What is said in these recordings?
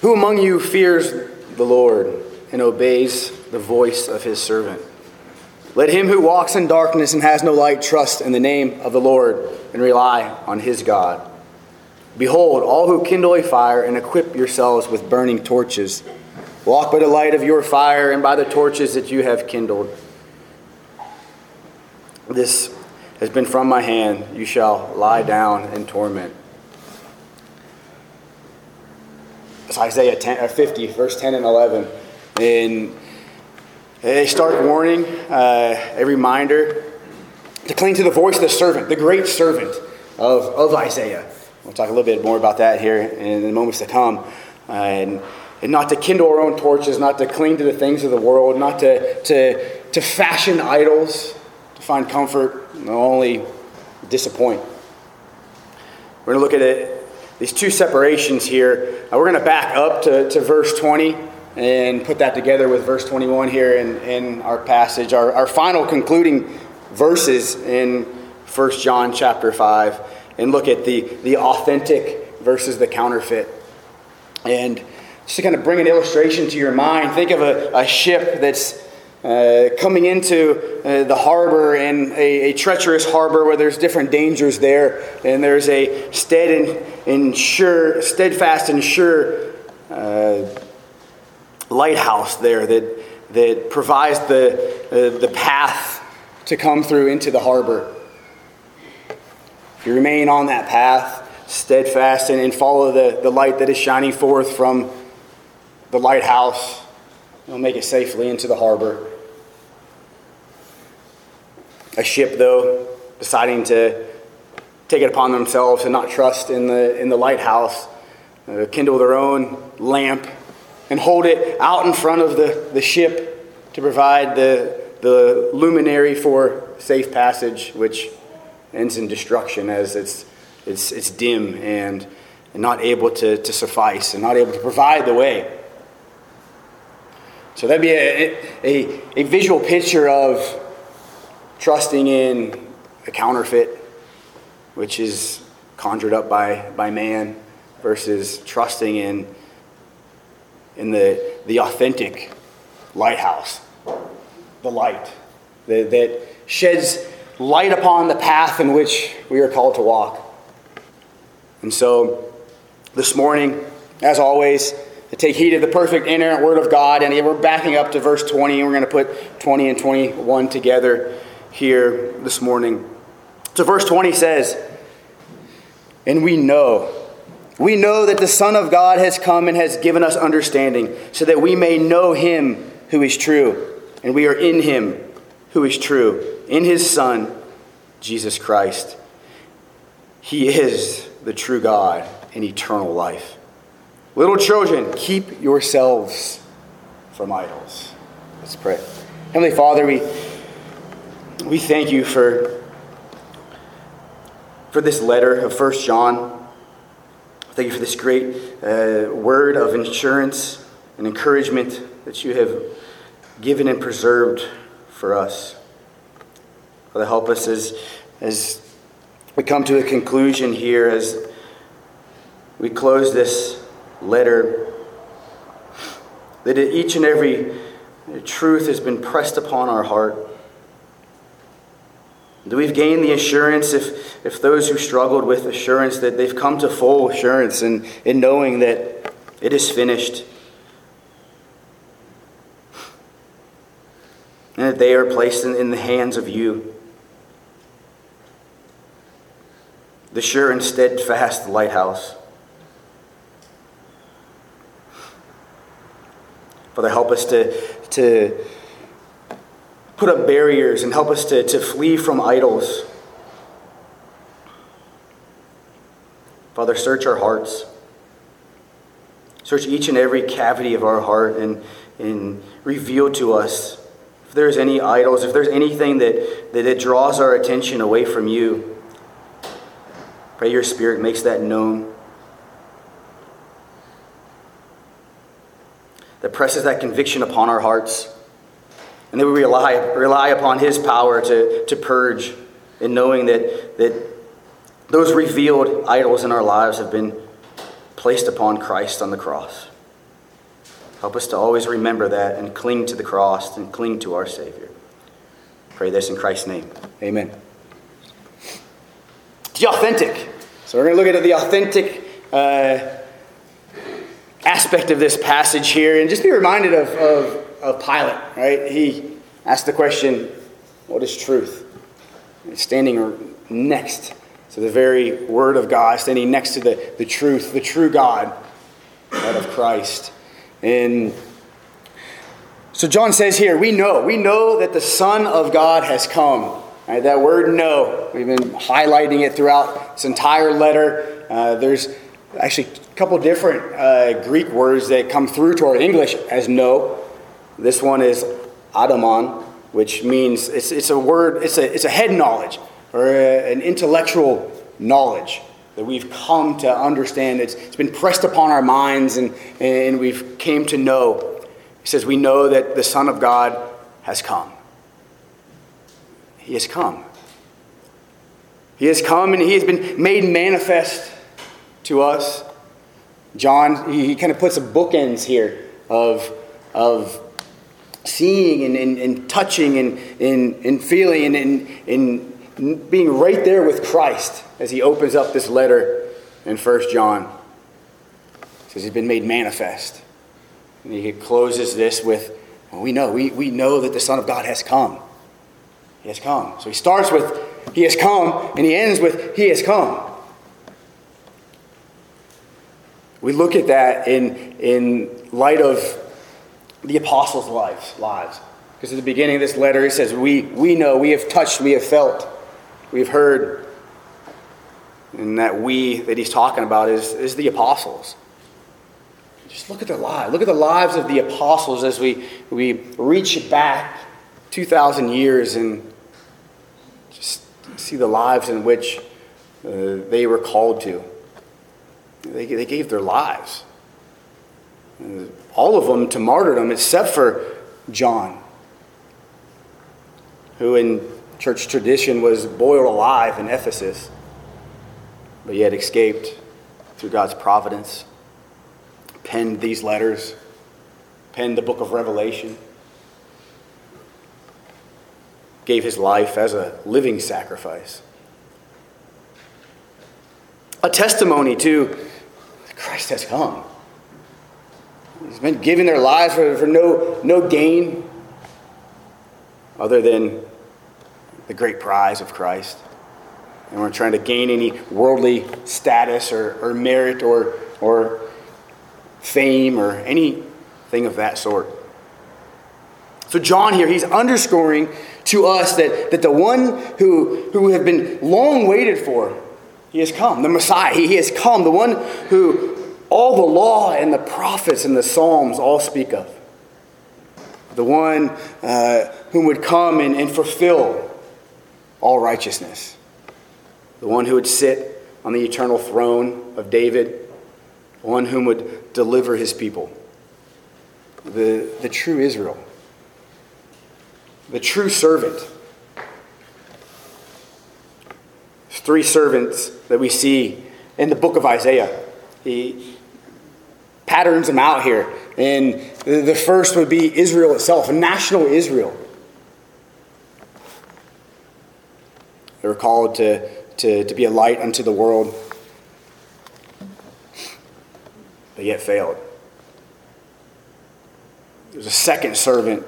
Who among you fears the Lord and obeys the voice of his servant? Let him who walks in darkness and has no light trust in the name of the Lord and rely on his God. Behold, all who kindle a fire and equip yourselves with burning torches, walk by the light of your fire and by the torches that you have kindled. This has been from my hand. You shall lie down in torment. It's Isaiah 10, uh, 50, verse 10 and 11. And a stark warning, uh, a reminder to cling to the voice of the servant, the great servant of, of Isaiah. We'll talk a little bit more about that here in the moments to come. Uh, and, and not to kindle our own torches, not to cling to the things of the world, not to, to, to fashion idols, to find comfort, only disappoint. We're going to look at it these two separations here. Uh, we're going to back up to, to verse 20 and put that together with verse 21 here in, in our passage, our, our final concluding verses in 1 John chapter 5, and look at the, the authentic versus the counterfeit. And just to kind of bring an illustration to your mind, think of a, a ship that's uh, coming into uh, the harbor in a, a, treacherous harbor where there's different dangers there, and there's a stead and, and sure, steadfast and sure uh, lighthouse there that, that provides the, uh, the path to come through into the harbor. If you remain on that path, steadfast, and, and follow the, the light that is shining forth from the lighthouse, you'll make it safely into the harbor. A ship, though, deciding to take it upon themselves and not trust in the, in the lighthouse, uh, kindle their own lamp and hold it out in front of the, the ship to provide the, the luminary for safe passage, which ends in destruction as it's, it's, it's dim and, and not able to, to suffice and not able to provide the way. So that'd be a, a, a visual picture of trusting in a counterfeit, which is conjured up by, by man, versus trusting in, in the, the authentic lighthouse, the light that, that sheds light upon the path in which we are called to walk. And so this morning, as always, to take heed of the perfect inerrant word of God. And we're backing up to verse 20, and we're going to put 20 and 21 together here this morning. So, verse 20 says, And we know, we know that the Son of God has come and has given us understanding, so that we may know him who is true. And we are in him who is true, in his Son, Jesus Christ. He is the true God and eternal life. Little children, keep yourselves from idols. Let's pray. Heavenly Father, we we thank you for, for this letter of First John. Thank you for this great uh, word of insurance and encouragement that you have given and preserved for us. Father, help us as, as we come to a conclusion here, as we close this letter, that each and every truth has been pressed upon our heart do we've gained the assurance, if, if those who struggled with assurance, that they've come to full assurance in, in knowing that it is finished? And that they are placed in, in the hands of you. The sure and steadfast lighthouse. Father, help us to, to put up barriers and help us to, to flee from idols. Father, search our hearts. Search each and every cavity of our heart and, and reveal to us if there's any idols, if there's anything that, that draws our attention away from you. Pray your Spirit makes that known. That presses that conviction upon our hearts. And that we rely, rely upon His power to, to purge in knowing that, that those revealed idols in our lives have been placed upon Christ on the cross. Help us to always remember that and cling to the cross and cling to our Savior. Pray this in Christ's name. Amen. The authentic. So we're going to look at the authentic uh, aspect of this passage here and just be reminded of, of, of Pilate, right? He asked the question, What is truth? standing next to the very Word of God, standing next to the, the truth, the true God, that of Christ. And so John says here, we know, we know that the Son of God has come. Right, that word know, we've been highlighting it throughout this entire letter. Uh, there's actually a couple different uh, Greek words that come through to our English as know. This one is adamon, which means it's, it's a word, it's a, it's a head knowledge or a, an intellectual knowledge that we've come to understand. It's, it's been pressed upon our minds and, and we've came to know. He says, We know that the Son of God has come. He has come. He has come and he has been made manifest to us. John, he, he kind of puts a bookends here of, of seeing and, and, and touching and, and, and feeling and, and, and being right there with Christ as he opens up this letter in 1 John. He says he's been made manifest. And he closes this with, well, we know, we, we know that the Son of God has come. He has come. So he starts with, He has come, and he ends with, He has come. We look at that in, in light of the apostles' lives. lives. Because at the beginning of this letter, he says, we, we know, we have touched, we have felt, we have heard. And that we that he's talking about is, is the apostles. Just look at their lives. Look at the lives of the apostles as we, we reach back 2,000 years and just see the lives in which uh, they were called to. They, they gave their lives all of them to martyrdom except for John, who in church tradition was boiled alive in Ephesus, but yet escaped through God's providence, penned these letters, penned the book of Revelation, gave his life as a living sacrifice. A testimony to Christ has come. He's been giving their lives for, for no, no gain other than the great prize of Christ. And we're trying to gain any worldly status or, or merit or, or fame or anything of that sort. So, John here, he's underscoring to us that, that the one who, who have been long waited for, he has come. The Messiah, he, he has come. The one who, all the law and the prophets and the Psalms all speak of. The one uh, whom would come and, and fulfill all righteousness. The one who would sit on the eternal throne of David. One whom would deliver his people. The, the true Israel. The true servant. Three servants that we see in the book of Isaiah. He, patterns them out here. And the first would be Israel itself, national Israel. They were called to, to, to be a light unto the world, but yet failed. There's a second servant,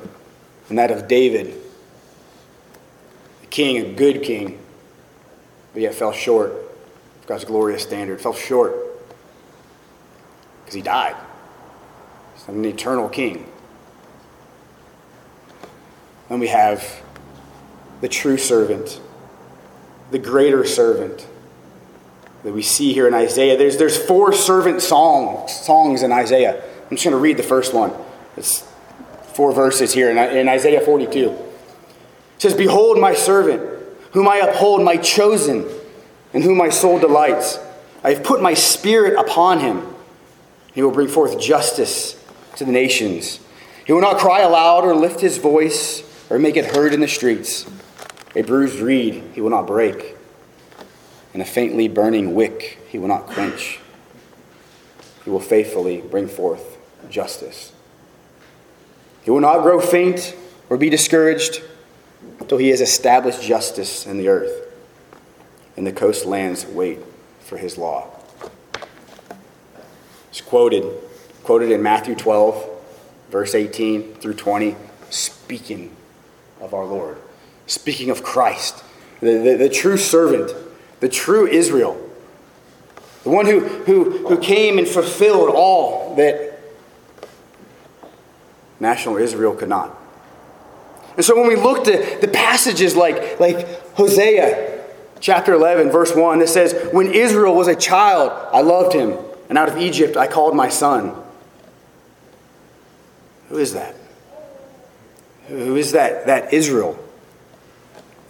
and that of David, a king, a good king, but yet fell short of God's glorious standard, fell short because he died. He's an eternal king. Then we have the true servant, the greater servant that we see here in Isaiah. There's, there's four servant song, songs in Isaiah. I'm just going to read the first one. It's four verses here in, in Isaiah 42. It says, Behold my servant, whom I uphold, my chosen, in whom my soul delights. I have put my spirit upon him. He will bring forth justice to the nations. He will not cry aloud or lift his voice or make it heard in the streets. A bruised reed he will not break, and a faintly burning wick he will not quench. He will faithfully bring forth justice He will not grow faint or be discouraged until he has established justice in the earth, and the coastlands wait for his law. It's quoted, quoted in Matthew 12, verse 18 through 20, speaking of our Lord, speaking of Christ, the, the, the true servant, the true Israel, the one who, who, who came and fulfilled all that national Israel could not. And so when we look at the passages like, like Hosea chapter 11, verse 1, that says, When Israel was a child, I loved him, and out of Egypt I called my son. Who is that? Who is that, that Israel?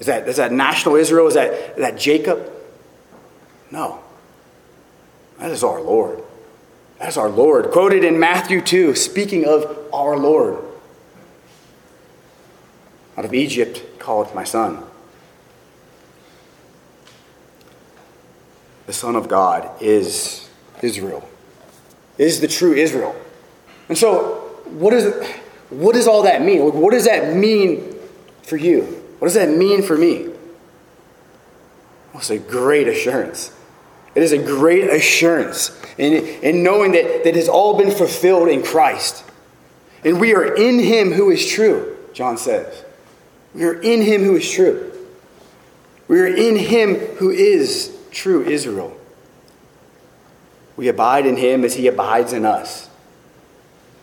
Is that, is that national Israel? Is that, is that Jacob? No. That is our Lord. That is our Lord. Quoted in Matthew 2, speaking of our Lord. Out of Egypt called my son. The Son of God is Israel, is the true Israel. And so, what, is what does all that mean? What does that mean for you? What does that mean for me? Well, it's a great assurance. It is a great assurance in, in knowing that, that has all been fulfilled in Christ. And we are in him who is true, John says. We are in him who is true. We are in him who is true Israel. We abide in him as he abides in us.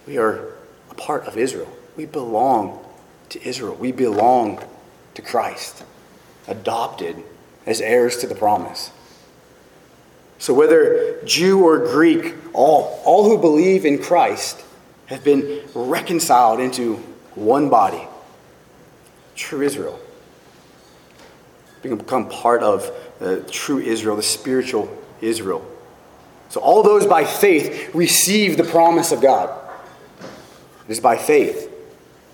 We are a part of Israel. We belong to Israel. We belong to Christ, adopted as heirs to the promise. So, whether Jew or Greek, all, all who believe in Christ have been reconciled into one body true Israel. Become part of the true Israel, the spiritual Israel. So all those by faith receive the promise of God. It is by faith.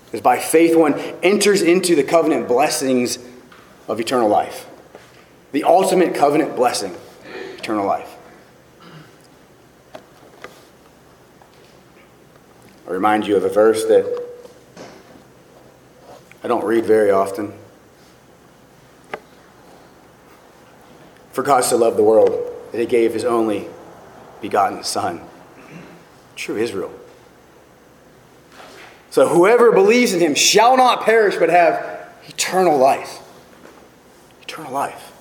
It is by faith one enters into the covenant blessings of eternal life. The ultimate covenant blessing, eternal life. I remind you of a verse that I don't read very often. For God so loved the world that he gave his only begotten Son. True Israel. So whoever believes in him shall not perish but have eternal life. Eternal life.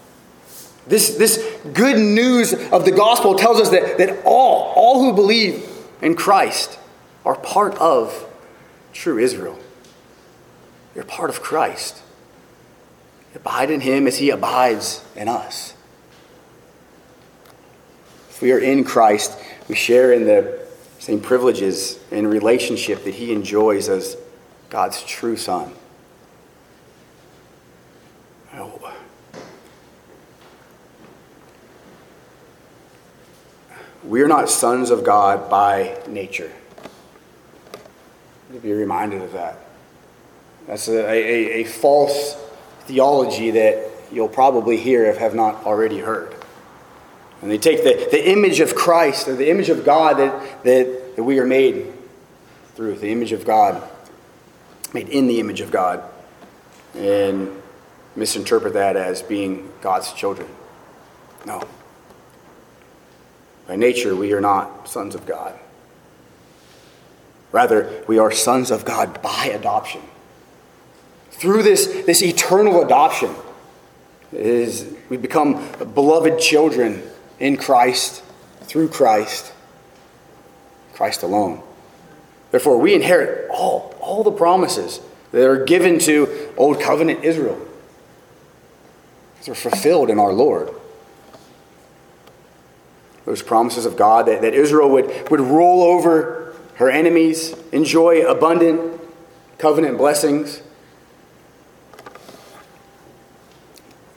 This, this good news of the gospel tells us that, that all, all who believe in Christ are part of true Israel. You're part of Christ. Abide in him as he abides in us. If we are in Christ, we share in the same privileges and relationship that he enjoys as God's true son. We are not sons of God by nature. To be reminded of that. That's a, a, a false theology that you'll probably hear if have not already heard. And they take the, the image of Christ or the image of God that, that, that we are made through, the image of God, made in the image of God, and misinterpret that as being God's children. No. By nature, we are not sons of God. Rather, we are sons of God by adoption through this, this eternal adoption, is we become beloved children in Christ, through Christ, Christ alone. Therefore, we inherit all, all the promises that are given to Old Covenant Israel. They're fulfilled in our Lord. Those promises of God that, that Israel would, would roll over her enemies, enjoy abundant covenant blessings,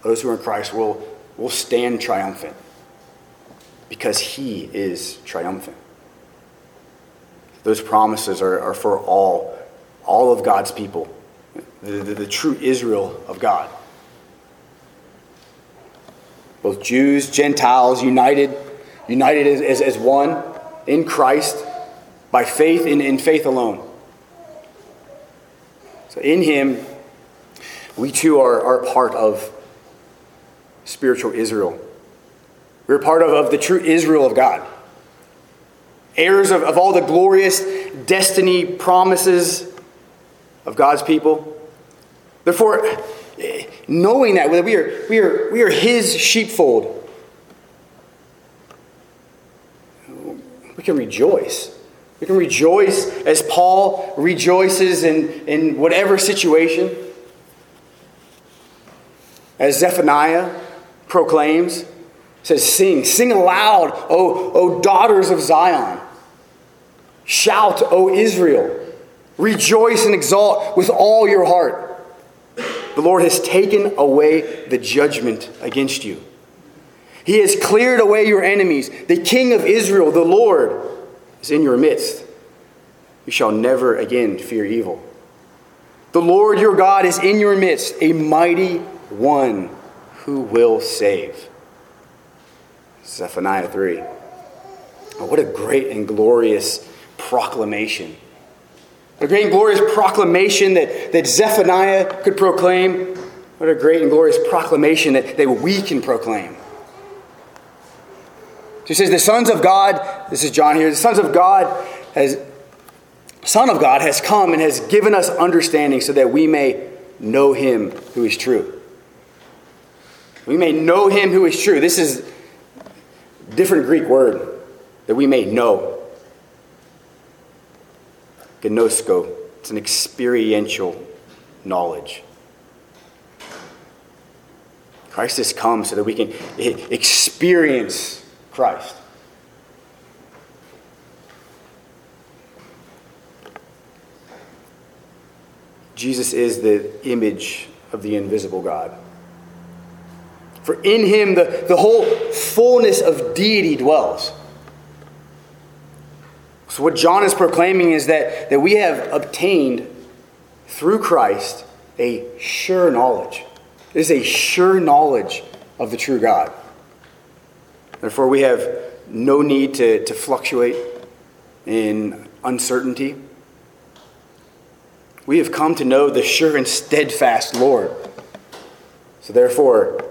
those who are in Christ will, will stand triumphant because he is triumphant. Those promises are, are for all, all of God's people, the, the, the true Israel of God. Both Jews, Gentiles, united, united as, as, as one in Christ by faith in, in faith alone. So in him, we too are, are part of spiritual Israel. We're part of, of the true Israel of God. Heirs of, of all the glorious destiny promises of God's people. Therefore, knowing that we are, we are, we are his sheepfold, we can rejoice. We can rejoice as Paul rejoices in, in whatever situation. As Zephaniah proclaims, says, Sing, sing aloud, O, o daughters of Zion. Shout, O Israel. Rejoice and exult with all your heart. The Lord has taken away the judgment against you. He has cleared away your enemies. The King of Israel, the Lord, is in your midst. You shall never again fear evil. The Lord your God is in your midst, a mighty one who will save. Zephaniah 3. Oh, what a great and glorious proclamation. A great and glorious proclamation that, that Zephaniah could proclaim. What a great and glorious proclamation that, that we can proclaim. So he says, The sons of God, this is John here, the sons of God has Son of God has come and has given us understanding so that we may know him who is true. We may know him who is true. This is different Greek word that we may know. Gnosko. It's an experiential knowledge. Christ has come so that we can experience Christ. Jesus is the image of the invisible God. For in him the, the whole fullness of deity dwells. So, what John is proclaiming is that, that we have obtained through Christ a sure knowledge. It is a sure knowledge of the true God. Therefore, we have no need to, to fluctuate in uncertainty we have come to know the sure and steadfast Lord. So therefore,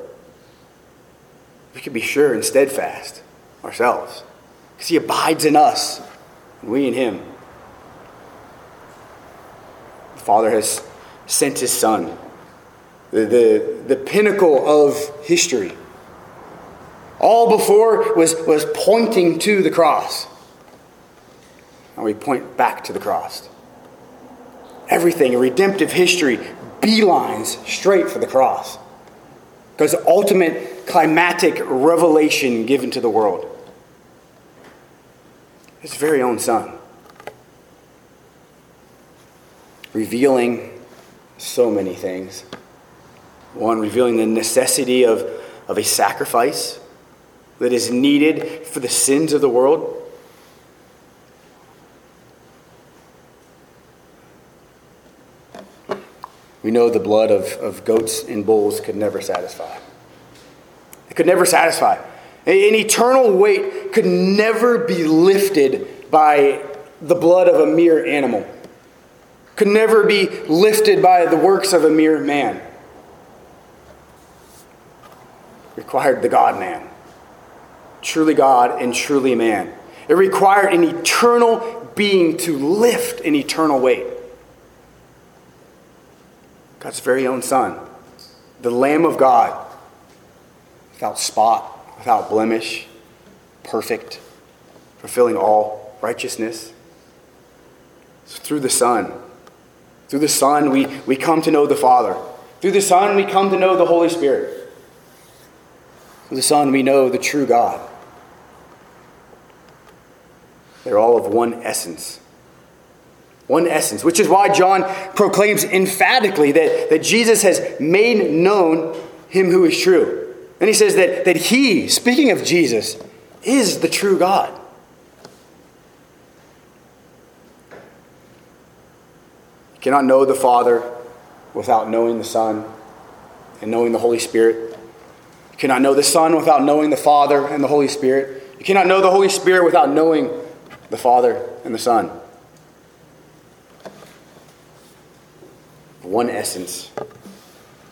we can be sure and steadfast ourselves because He abides in us and we in Him. The Father has sent His Son, the, the, the pinnacle of history. All before was, was pointing to the cross. Now we point back to the cross everything, redemptive history, beelines straight for the cross. Because ultimate climatic revelation given to the world. His very own son. Revealing so many things. One, revealing the necessity of, of a sacrifice that is needed for the sins of the world. We know the blood of, of goats and bulls could never satisfy. It could never satisfy. An eternal weight could never be lifted by the blood of a mere animal, could never be lifted by the works of a mere man. required the God man, truly God and truly man. It required an eternal being to lift an eternal weight. God's very own Son, the Lamb of God, without spot, without blemish, perfect, fulfilling all righteousness. So through the Son, through the Son, we, we come to know the Father. Through the Son, we come to know the Holy Spirit. Through the Son, we know the true God. They're all of one essence. One essence, which is why John proclaims emphatically that, that Jesus has made known him who is true. And he says that, that he, speaking of Jesus, is the true God. You cannot know the Father without knowing the Son and knowing the Holy Spirit. You cannot know the Son without knowing the Father and the Holy Spirit. You cannot know the Holy Spirit without knowing the Father and the Son. One essence.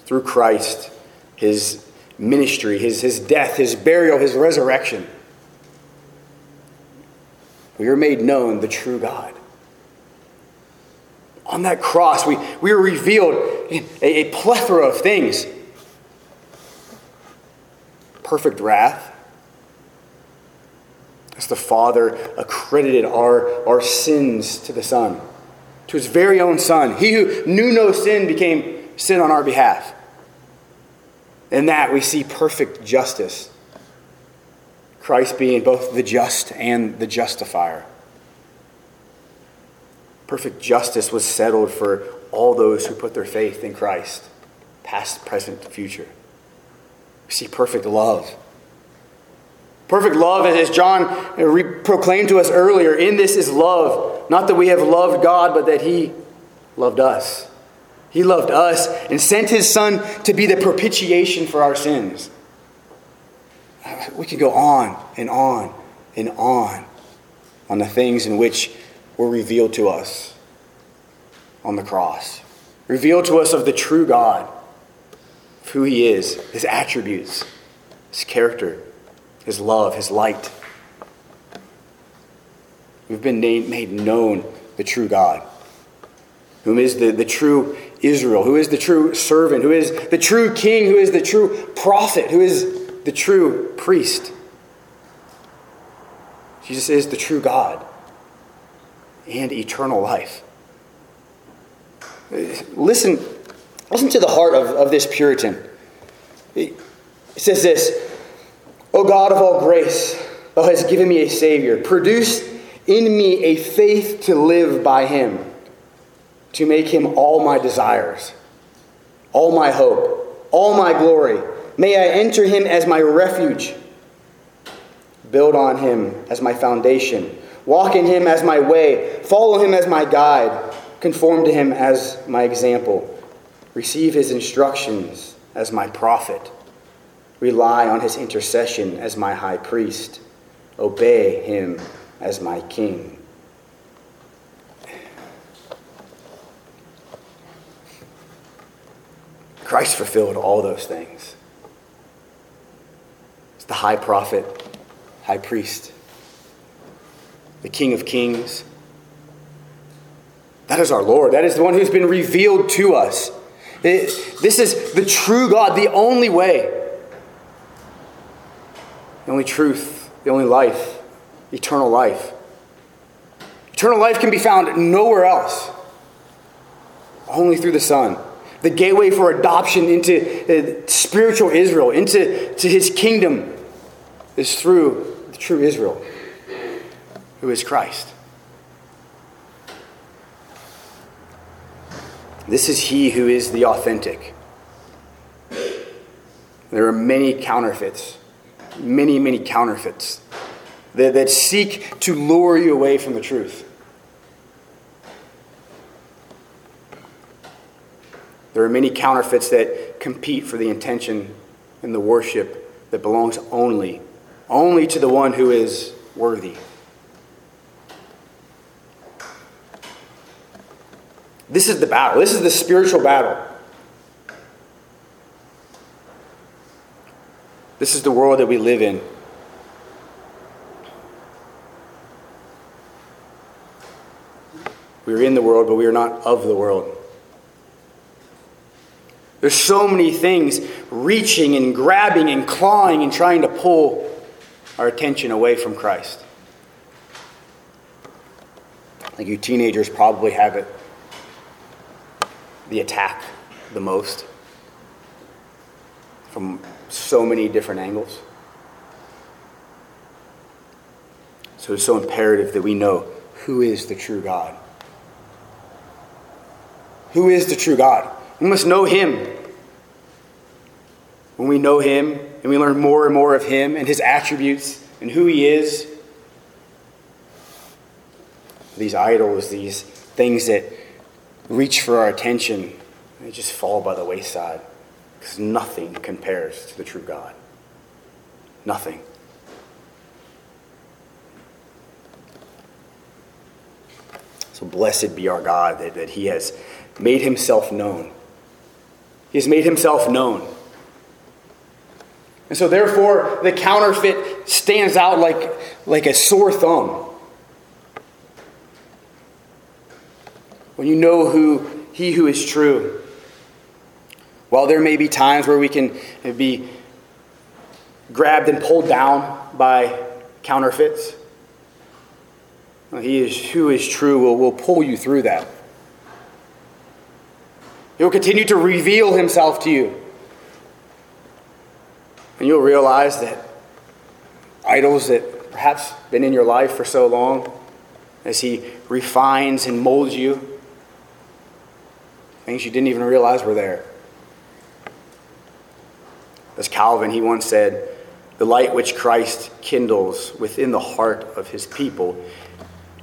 Through Christ, his ministry, his, his death, his burial, his resurrection, we are made known the true God. On that cross, we, we are revealed a, a plethora of things perfect wrath, as the Father accredited our, our sins to the Son, to his very own Son. He who knew no sin became sin on our behalf. In that we see perfect justice. Christ being both the just and the justifier. Perfect justice was settled for all those who put their faith in Christ, past, present, future. We see perfect love. Perfect love, as John uh, proclaimed to us earlier, in this is love. Not that we have loved God, but that He loved us. He loved us and sent His Son to be the propitiation for our sins. We could go on and on and on on the things in which were revealed to us on the cross. Revealed to us of the true God, of who He is, His attributes, His character, His love, His light. We've been made known the true God, whom is the, the true Israel, who is the true servant, who is the true king, who is the true prophet, who is the true priest. Jesus is the true God and eternal life. Listen, listen to the heart of, of this Puritan. It says this O God of all grace, thou hast given me a Savior. Produce in me a faith to live by him, to make him all my desires, all my hope, all my glory. May I enter him as my refuge, build on him as my foundation. Walk in him as my way, follow him as my guide, conform to him as my example, receive his instructions as my prophet, rely on his intercession as my high priest, obey him as my king. Christ fulfilled all those things. It's the high prophet, high priest the King of Kings. That is our Lord. That is the one who's been revealed to us. This is the true God, the only way, the only truth, the only life, eternal life. Eternal life can be found nowhere else, only through the Son. The gateway for adoption into uh, spiritual Israel, into to his kingdom, is through the true Israel who is Christ. This is he who is the authentic. There are many counterfeits, many, many counterfeits that, that seek to lure you away from the truth. There are many counterfeits that compete for the intention and the worship that belongs only, only to the one who is worthy. This is the battle. This is the spiritual battle. This is the world that we live in. We are in the world, but we are not of the world. There's so many things reaching and grabbing and clawing and trying to pull our attention away from Christ. Like you teenagers probably have it the attack the most from so many different angles. So it's so imperative that we know who is the true God. Who is the true God? We must know Him. When we know Him and we learn more and more of Him and His attributes and who He is, these idols, these things that reach for our attention, they just fall by the wayside because nothing compares to the true God. Nothing. So blessed be our God that, that He has made himself known. He has made himself known. And so, therefore, the counterfeit stands out like, like a sore thumb. When you know who he who is true. While there may be times where we can be grabbed and pulled down by counterfeits, he is who is true will, will pull you through that. He will continue to reveal himself to you. And you'll realize that idols that perhaps been in your life for so long, as he refines and molds you, things you didn't even realize were there. As Calvin, he once said, the light which Christ kindles within the heart of his people,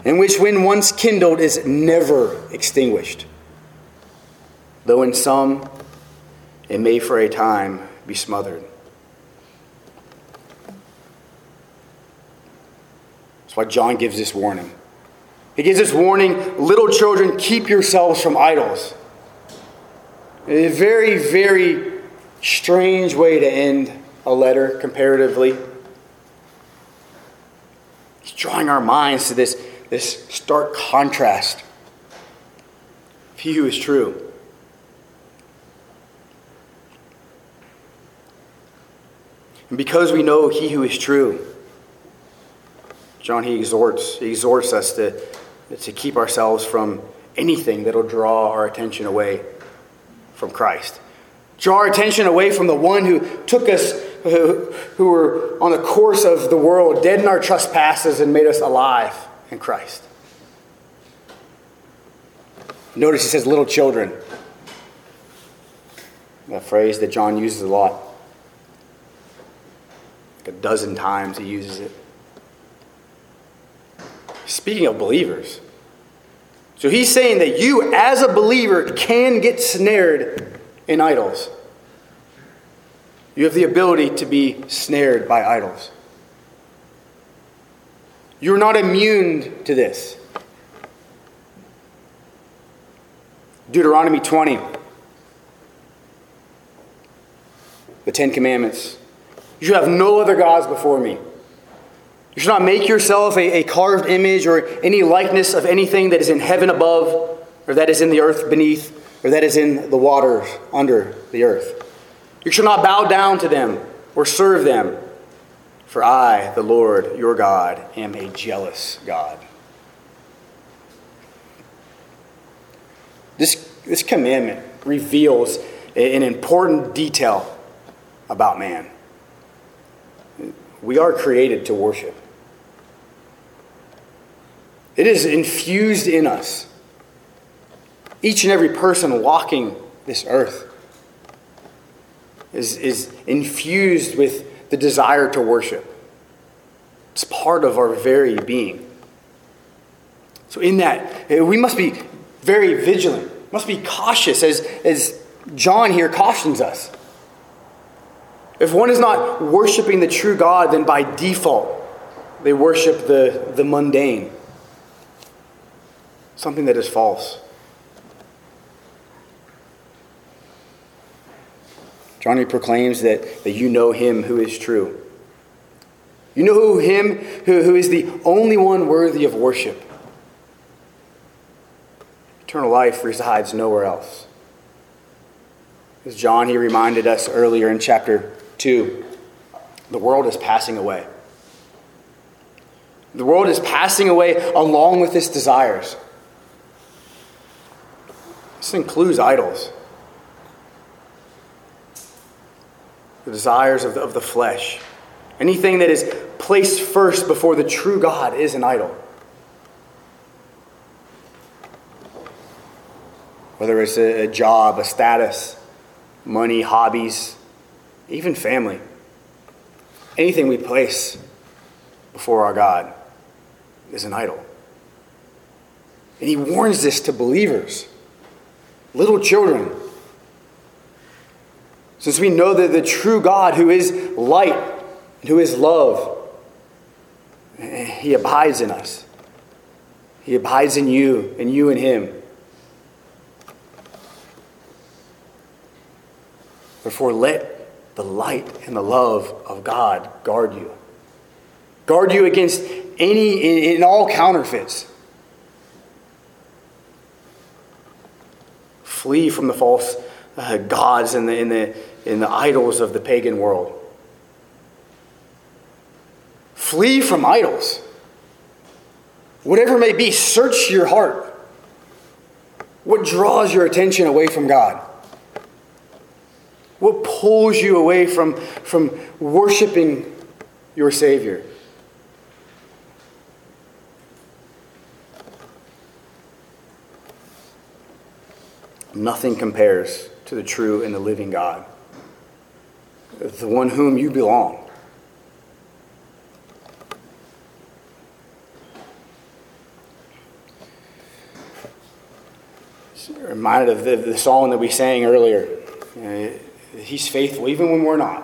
and which, when once kindled, is never extinguished though in some it may for a time be smothered. That's why John gives this warning. He gives this warning little children, keep yourselves from idols. A very, very strange way to end a letter comparatively. He's drawing our minds to this, this stark contrast. He who is true And because we know he who is true, John, he exhorts, he exhorts us to, to keep ourselves from anything that'll draw our attention away from Christ. Draw our attention away from the one who took us, who, who were on the course of the world, dead in our trespasses, and made us alive in Christ. Notice he says, little children. A phrase that John uses a lot. Like a dozen times he uses it. Speaking of believers. So he's saying that you, as a believer, can get snared in idols. You have the ability to be snared by idols. You're not immune to this. Deuteronomy 20, the Ten Commandments. You should have no other gods before me. You should not make yourself a, a, carved image or any likeness of anything that is in heaven above, or that is in the earth beneath, or that is in the waters under the earth. You shall not bow down to them or serve them, for I, the Lord your God, am a jealous God. This, this commandment reveals an important detail about man. We are created to worship. It is infused in us. Each and every person walking this earth is, is infused with the desire to worship. It's part of our very being. So, in that, eh, we must be very vigilant, must be cautious, as, as John here cautions us. If one is not worshiping the true God, then by default, they worship the, the mundane, something that is false. Johnny proclaims that, that you know him who is true. You know who him who, who is the only one worthy of worship. Eternal life resides nowhere else. As John, he reminded us earlier in chapter Two, the world is passing away. The world is passing away along with its desires. This includes idols, the desires of the, of the flesh. Anything that is placed first before the true God is an idol. Whether it's a, a job, a status, money, hobbies, even family, anything we place before our God is an idol. And he warns this to believers, little children. Since we know that the true God, who is light and who is love, he abides in us. He abides in you, and you in him. Therefore, let the light and the love of God guard you. Guard you against any in, all counterfeits. Flee from the false uh, gods and the, and the and the idols of the pagan world. Flee from idols. Whatever may be, search your heart. What draws your attention away from God? What pulls you away from, from worshiping your Savior? Nothing compares to the true and the living God, the one whom you belong. reminded of the, the song that we sang earlier. Uh, he's faithful even when we're not.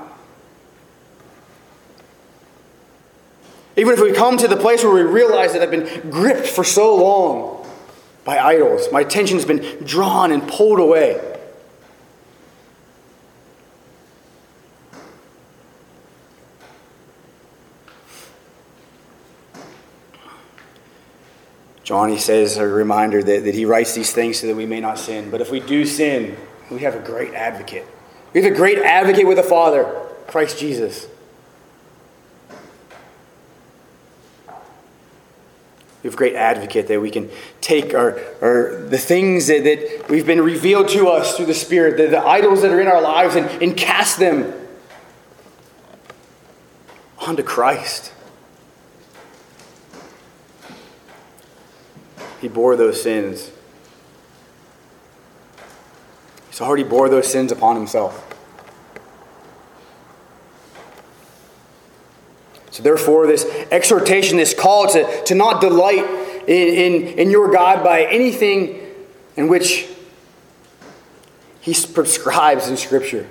Even if we come to the place where we realize that I've been gripped for so long by idols, my attention's been drawn and pulled away. John, he says, a reminder that, that he writes these things so that we may not sin. But if we do sin, we have a great advocate. We have a great advocate with the Father, Christ Jesus. We have a great advocate that we can take our, our the things that, that we've been revealed to us through the Spirit, the, the idols that are in our lives, and, and cast them onto Christ. He bore those sins. He's already bore those sins upon himself. So, therefore, this exhortation, this call to, to not delight in, in, in your God by anything in which he prescribes in Scripture.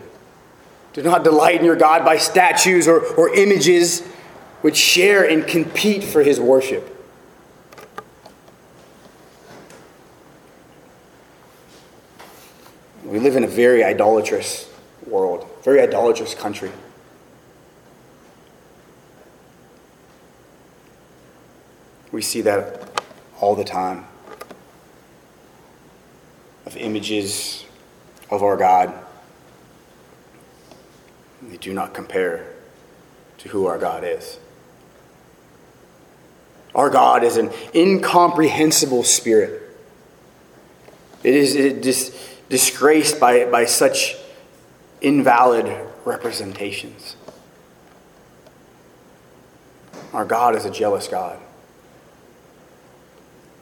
Do not delight in your God by statues or, or images which share and compete for his worship. We live in a very idolatrous world, very idolatrous country. We see that all the time of images of our God. They do not compare to who our God is. Our God is an incomprehensible spirit. It is it just disgraced by, by such invalid representations. Our God is a jealous God.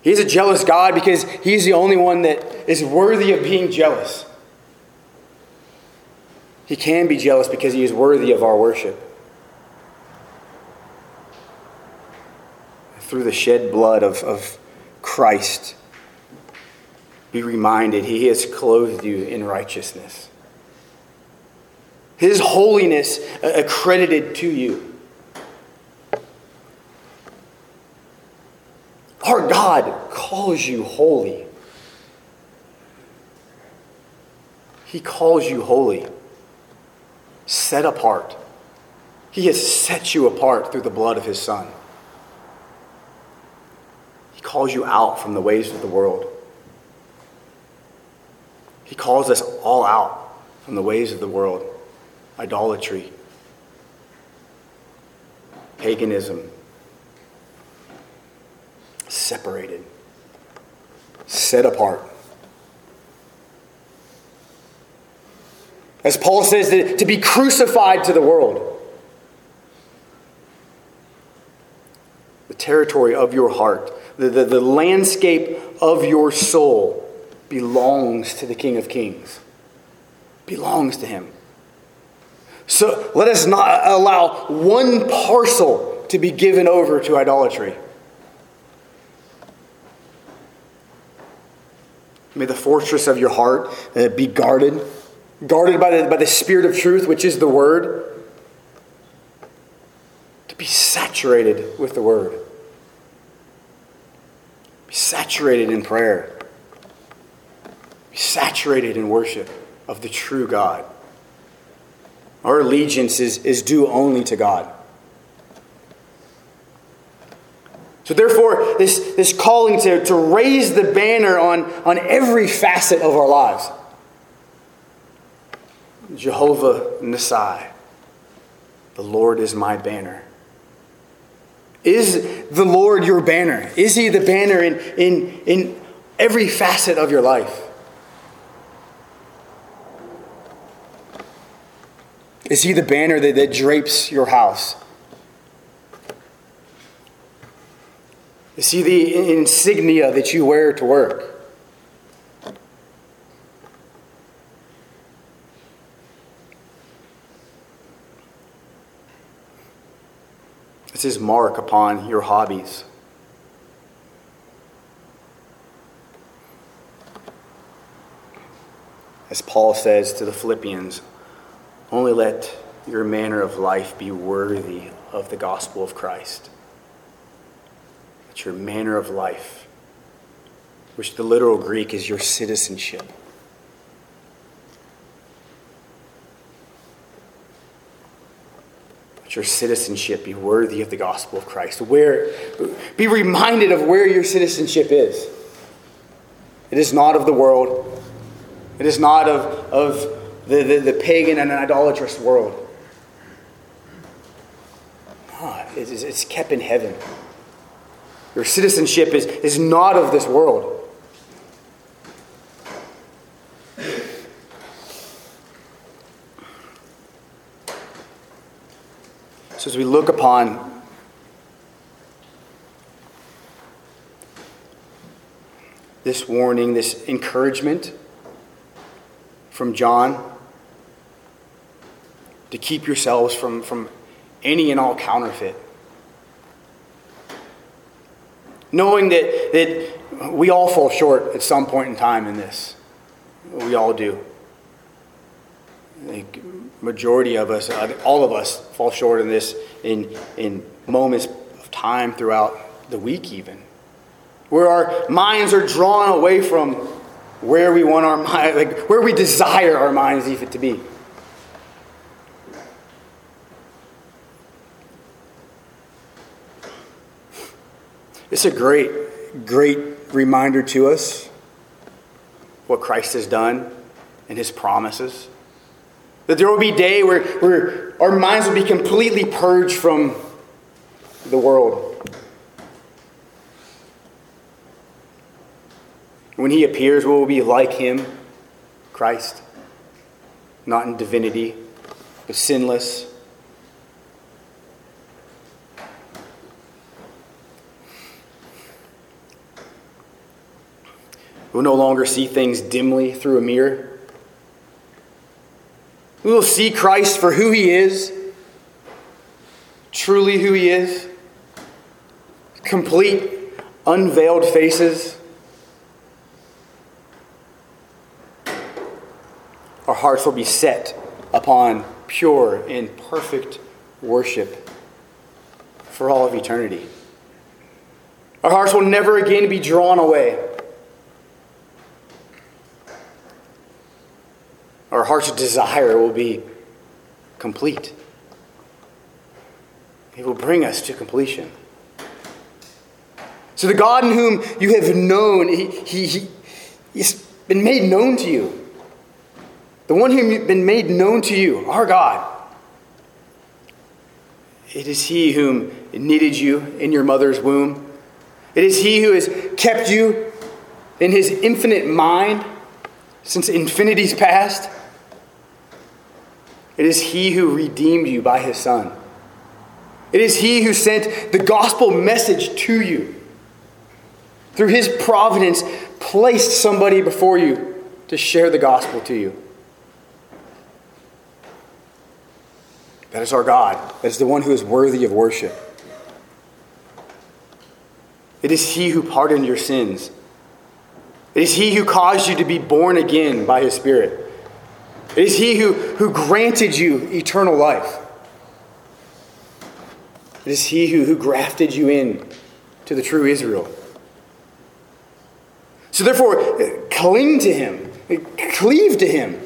He's a jealous God because He's the only one that is worthy of being jealous. He can be jealous because He is worthy of our worship. Through the shed blood of, of Christ, be reminded He has clothed you in righteousness. His holiness uh, accredited to you. Our God calls you holy. He calls you holy, set apart. He has set you apart through the blood of His Son. He calls you out from the ways of the world. He calls us all out from the ways of the world. Idolatry, paganism, separated, set apart. As Paul says, to be crucified to the world. The territory of your heart, the, the, the landscape of your soul belongs to the King of Kings, belongs to him. So let us not allow one parcel to be given over to idolatry. May the fortress of your heart uh, be guarded, guarded by the, by the Spirit of truth, which is the Word, to be saturated with the Word, be saturated in prayer saturated in worship of the true God. Our allegiance is, is due only to God. So, therefore, this, this calling to, to raise the banner on, on every facet of our lives Jehovah Nissi, the Lord is my banner. Is the Lord your banner? Is he the banner in, in, in every facet of your life? Is he the banner that, that drapes your house? Is he the insignia that you wear to work? It's his mark upon your hobbies. As Paul says to the Philippians, only let your manner of life be worthy of the gospel of Christ. Let your manner of life, which the literal Greek is your citizenship. Your citizenship be worthy of the gospel of Christ. Where, be reminded of where your citizenship is. It is not of the world. It is not of, of the, the, the pagan and idolatrous world. Ah, it's, it's kept in heaven. Your citizenship is, is not of this world. So, as we look upon this warning, this encouragement from John, to keep yourselves from, from any and all counterfeit. Knowing that, that we all fall short at some point in time in this. We all do. I think the majority of us, all of us, fall short in this in, in moments of time throughout the week, even. Where our minds are drawn away from where we want our mind, like where we desire our minds even to be. It's a great, great reminder to us what Christ has done and his promises. That there will be a day where, where our minds will be completely purged from the world. When he appears, we will be like him, Christ, not in divinity, but sinless We will no longer see things dimly through a mirror. We will see Christ for who he is, truly who he is, complete, unveiled faces. Our hearts will be set upon pure and perfect worship for all of eternity. Our hearts will never again be drawn away our heart's desire will be complete. It will bring us to completion. So, the God in whom you have known, he, he, he, He's been made known to you. The one whom you've been made known to you, our God. It is He whom needed you in your mother's womb. It is He who has kept you in His infinite mind since infinity's past. It is He who redeemed you by His Son. It is He who sent the gospel message to you. Through His providence, placed somebody before you to share the gospel to you. That is our God. That is the one who is worthy of worship. It is He who pardoned your sins. It is He who caused you to be born again by His Spirit. It is He who, who granted you eternal life. It is He who, who grafted you in to the true Israel. So, therefore, cling to Him, cleave to Him.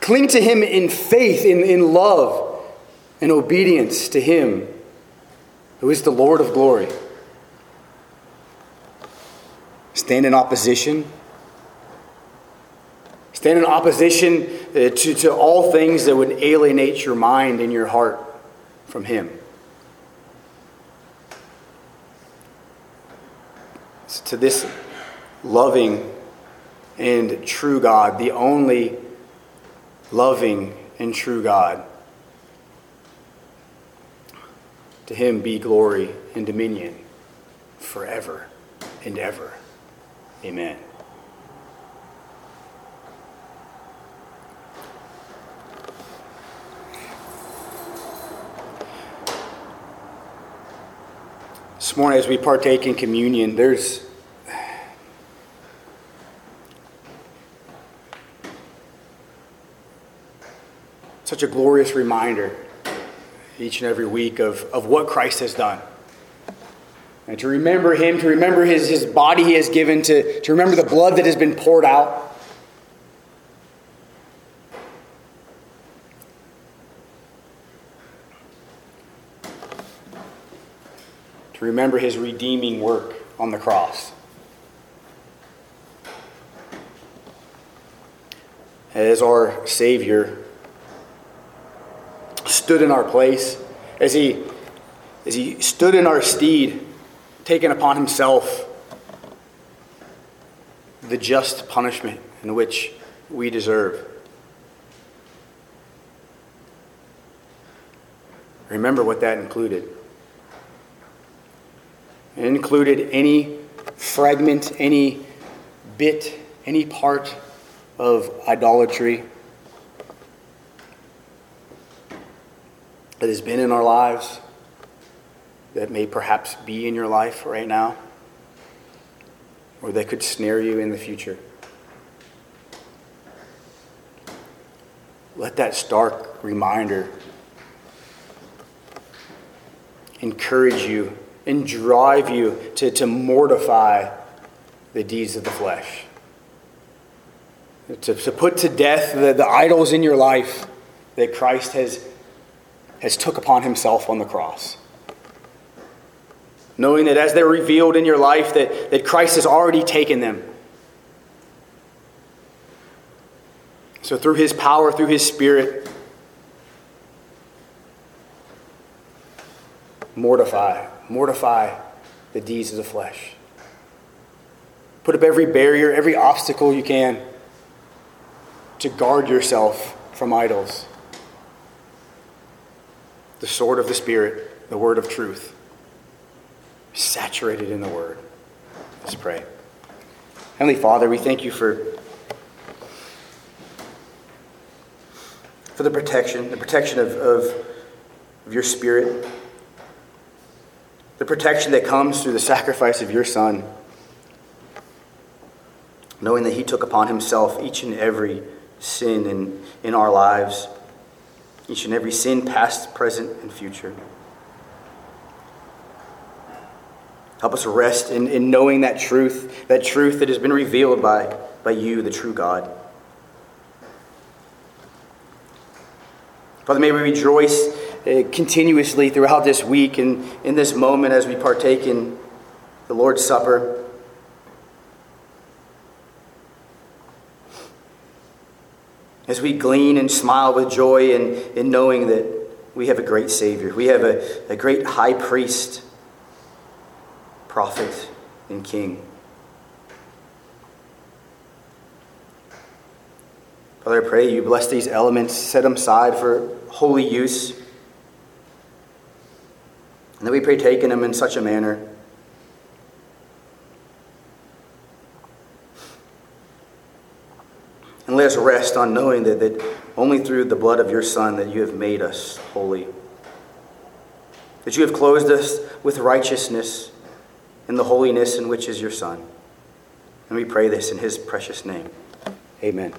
Cling to Him in faith, in, in love, and obedience to Him who is the Lord of glory. Stand in opposition. Stand in opposition uh, to, to all things that would alienate your mind and your heart from Him. to this loving and true God, the only loving and true God. To him be glory and dominion forever and ever. Amen. This morning, as we partake in communion, there's such a glorious reminder each and every week of, of what Christ has done. And to remember Him, to remember His, his body He has given, to, to remember the blood that has been poured out. Remember His redeeming work on the cross. As our Savior stood in our place, as he, as he stood in our stead, taking upon himself the just punishment in which we deserve. Remember what that included. Included any fragment, any bit, any part of idolatry that has been in our lives, that may perhaps be in your life right now, or that could snare you in the future. Let that stark reminder encourage you and drive you to, to mortify the deeds of the flesh. To, to put to death the, the idols in your life that Christ has has took upon himself on the cross. Knowing that as they're revealed in your life, that, that Christ has already taken them. So through his power, through his spirit, mortify, mortify the deeds of the flesh. Put up every barrier, every obstacle you can to guard yourself from idols the sword of the Spirit, the word of truth. Saturated in the word. Let's pray. Heavenly Father, we thank you for, for the protection, the protection of, of, of your Spirit, the protection that comes through the sacrifice of your Son, knowing that He took upon Himself each and every sin in, in our lives each and every sin, past, present, and future. Help us rest in, in knowing that truth, that truth that has been revealed by, by you, the true God. Father, may we rejoice Uh, continuously throughout this week and in this moment as we partake in the Lord's Supper. as we glean and smile with joy in, in knowing that we have a great Savior. We have a, a great high priest, prophet, and king. Father, I pray you bless these elements, set them aside for holy use. And that we pray taking them in such a manner And let us rest on knowing that, that only through the blood of your Son that you have made us holy. That you have clothed us with righteousness in the holiness in which is your Son. And we pray this in his precious name. Amen.